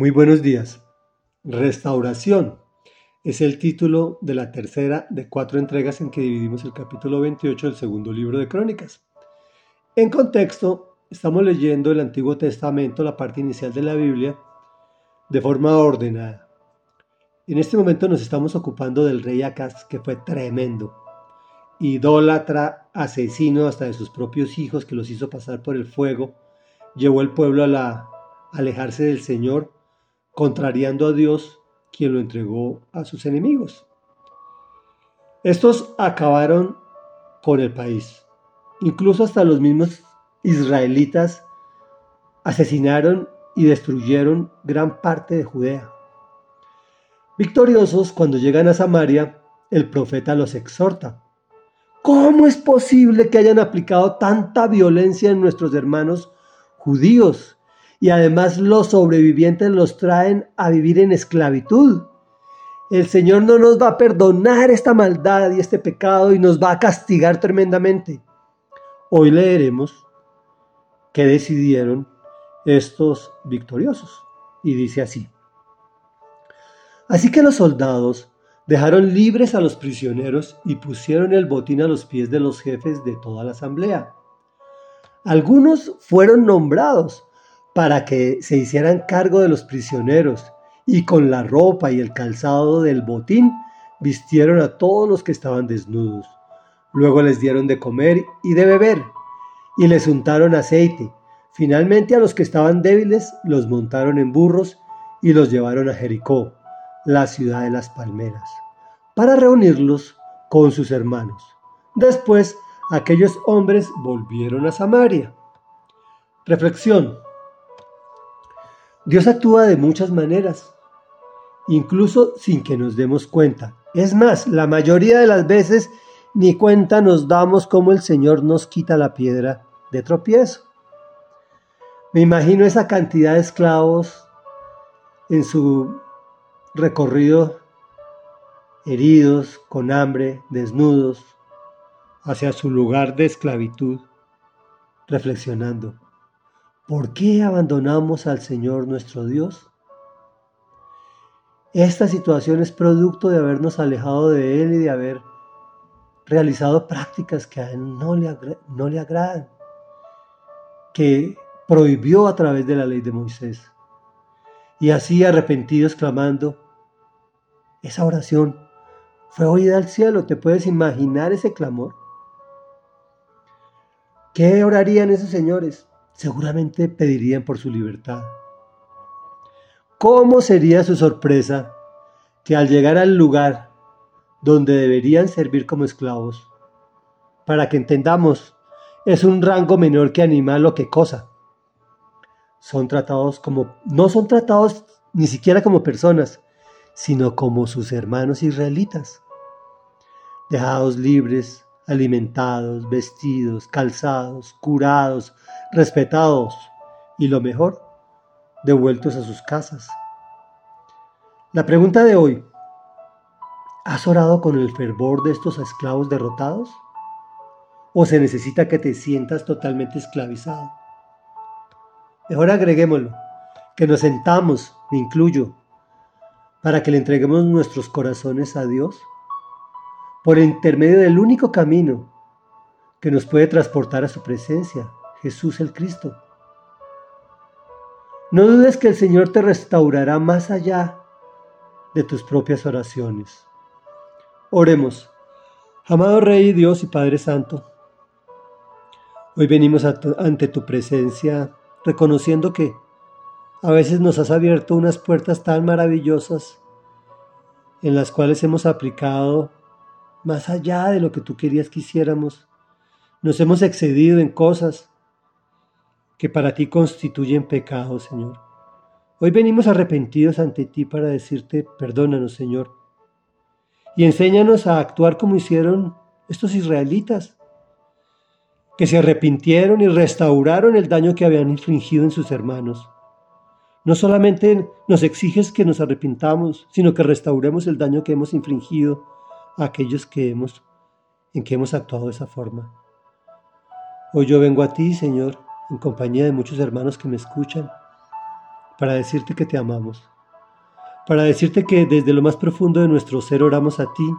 Muy buenos días. Restauración es el título de la tercera de cuatro entregas en que dividimos el capítulo 28 del segundo libro de Crónicas. En contexto, estamos leyendo el Antiguo Testamento, la parte inicial de la Biblia, de forma ordenada. En este momento nos estamos ocupando del rey Acaz, que fue tremendo, idólatra, asesino hasta de sus propios hijos, que los hizo pasar por el fuego, llevó el pueblo a la, alejarse del Señor, contrariando a Dios, quien lo entregó a sus enemigos. Estos acabaron con el país. Incluso hasta los mismos israelitas asesinaron y destruyeron gran parte de Judea. Victoriosos, cuando llegan a Samaria, el profeta los exhorta. ¿Cómo es posible que hayan aplicado tanta violencia en nuestros hermanos judíos y además los sobrevivientes los traen a vivir en esclavitud. El Señor no nos va a perdonar esta maldad y este pecado y nos va a castigar tremendamente. Hoy leeremos qué decidieron estos victoriosos. Y dice así. Así que los soldados dejaron libres a los prisioneros y pusieron el botín a los pies de los jefes de toda la asamblea. Algunos fueron nombrados para que se hicieran cargo de los prisioneros y con la ropa y el calzado del botín vistieron a todos los que estaban desnudos. Luego les dieron de comer y de beber y les untaron aceite. Finalmente a los que estaban débiles los montaron en burros y los llevaron a Jericó, la ciudad de las palmeras, para reunirlos con sus hermanos. Después aquellos hombres volvieron a Samaria. Reflexión. Dios actúa de muchas maneras, incluso sin que nos demos cuenta. Es más, la mayoría de las veces ni cuenta nos damos cómo el Señor nos quita la piedra de tropiezo. Me imagino esa cantidad de esclavos en su recorrido, heridos, con hambre, desnudos, hacia su lugar de esclavitud, reflexionando. ¿Por qué abandonamos al Señor nuestro Dios? Esta situación es producto de habernos alejado de Él y de haber realizado prácticas que a Él no le, no le agradan, que prohibió a través de la ley de Moisés. Y así arrepentidos clamando, esa oración fue oída al cielo. ¿Te puedes imaginar ese clamor? ¿Qué orarían esos señores? Seguramente pedirían por su libertad. ¿Cómo sería su sorpresa que al llegar al lugar donde deberían servir como esclavos, para que entendamos, es un rango menor que animal o que cosa. Son tratados como, no son tratados ni siquiera como personas, sino como sus hermanos israelitas, dejados libres, alimentados, vestidos, calzados, curados, respetados y lo mejor, devueltos a sus casas. La pregunta de hoy, ¿has orado con el fervor de estos esclavos derrotados? ¿O se necesita que te sientas totalmente esclavizado? Mejor agreguémoslo, que nos sentamos, me incluyo, para que le entreguemos nuestros corazones a Dios por intermedio del único camino que nos puede transportar a su presencia, Jesús el Cristo. No dudes que el Señor te restaurará más allá de tus propias oraciones. Oremos. Amado Rey, Dios y Padre Santo, hoy venimos ante tu presencia reconociendo que a veces nos has abierto unas puertas tan maravillosas en las cuales hemos aplicado más allá de lo que tú querías que hiciéramos. Nos hemos excedido en cosas que para ti constituyen pecado, Señor. Hoy venimos arrepentidos ante ti para decirte, perdónanos, Señor. Y enséñanos a actuar como hicieron estos israelitas, que se arrepintieron y restauraron el daño que habían infligido en sus hermanos. No solamente nos exiges que nos arrepintamos, sino que restauremos el daño que hemos infligido aquellos que hemos, en que hemos actuado de esa forma. Hoy yo vengo a ti, Señor, en compañía de muchos hermanos que me escuchan, para decirte que te amamos, para decirte que desde lo más profundo de nuestro ser oramos a ti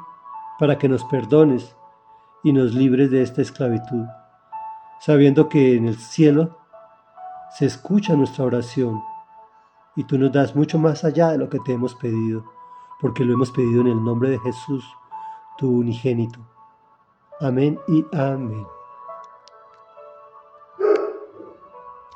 para que nos perdones y nos libres de esta esclavitud, sabiendo que en el cielo se escucha nuestra oración y tú nos das mucho más allá de lo que te hemos pedido, porque lo hemos pedido en el nombre de Jesús, tu unigénito. Amén y amén.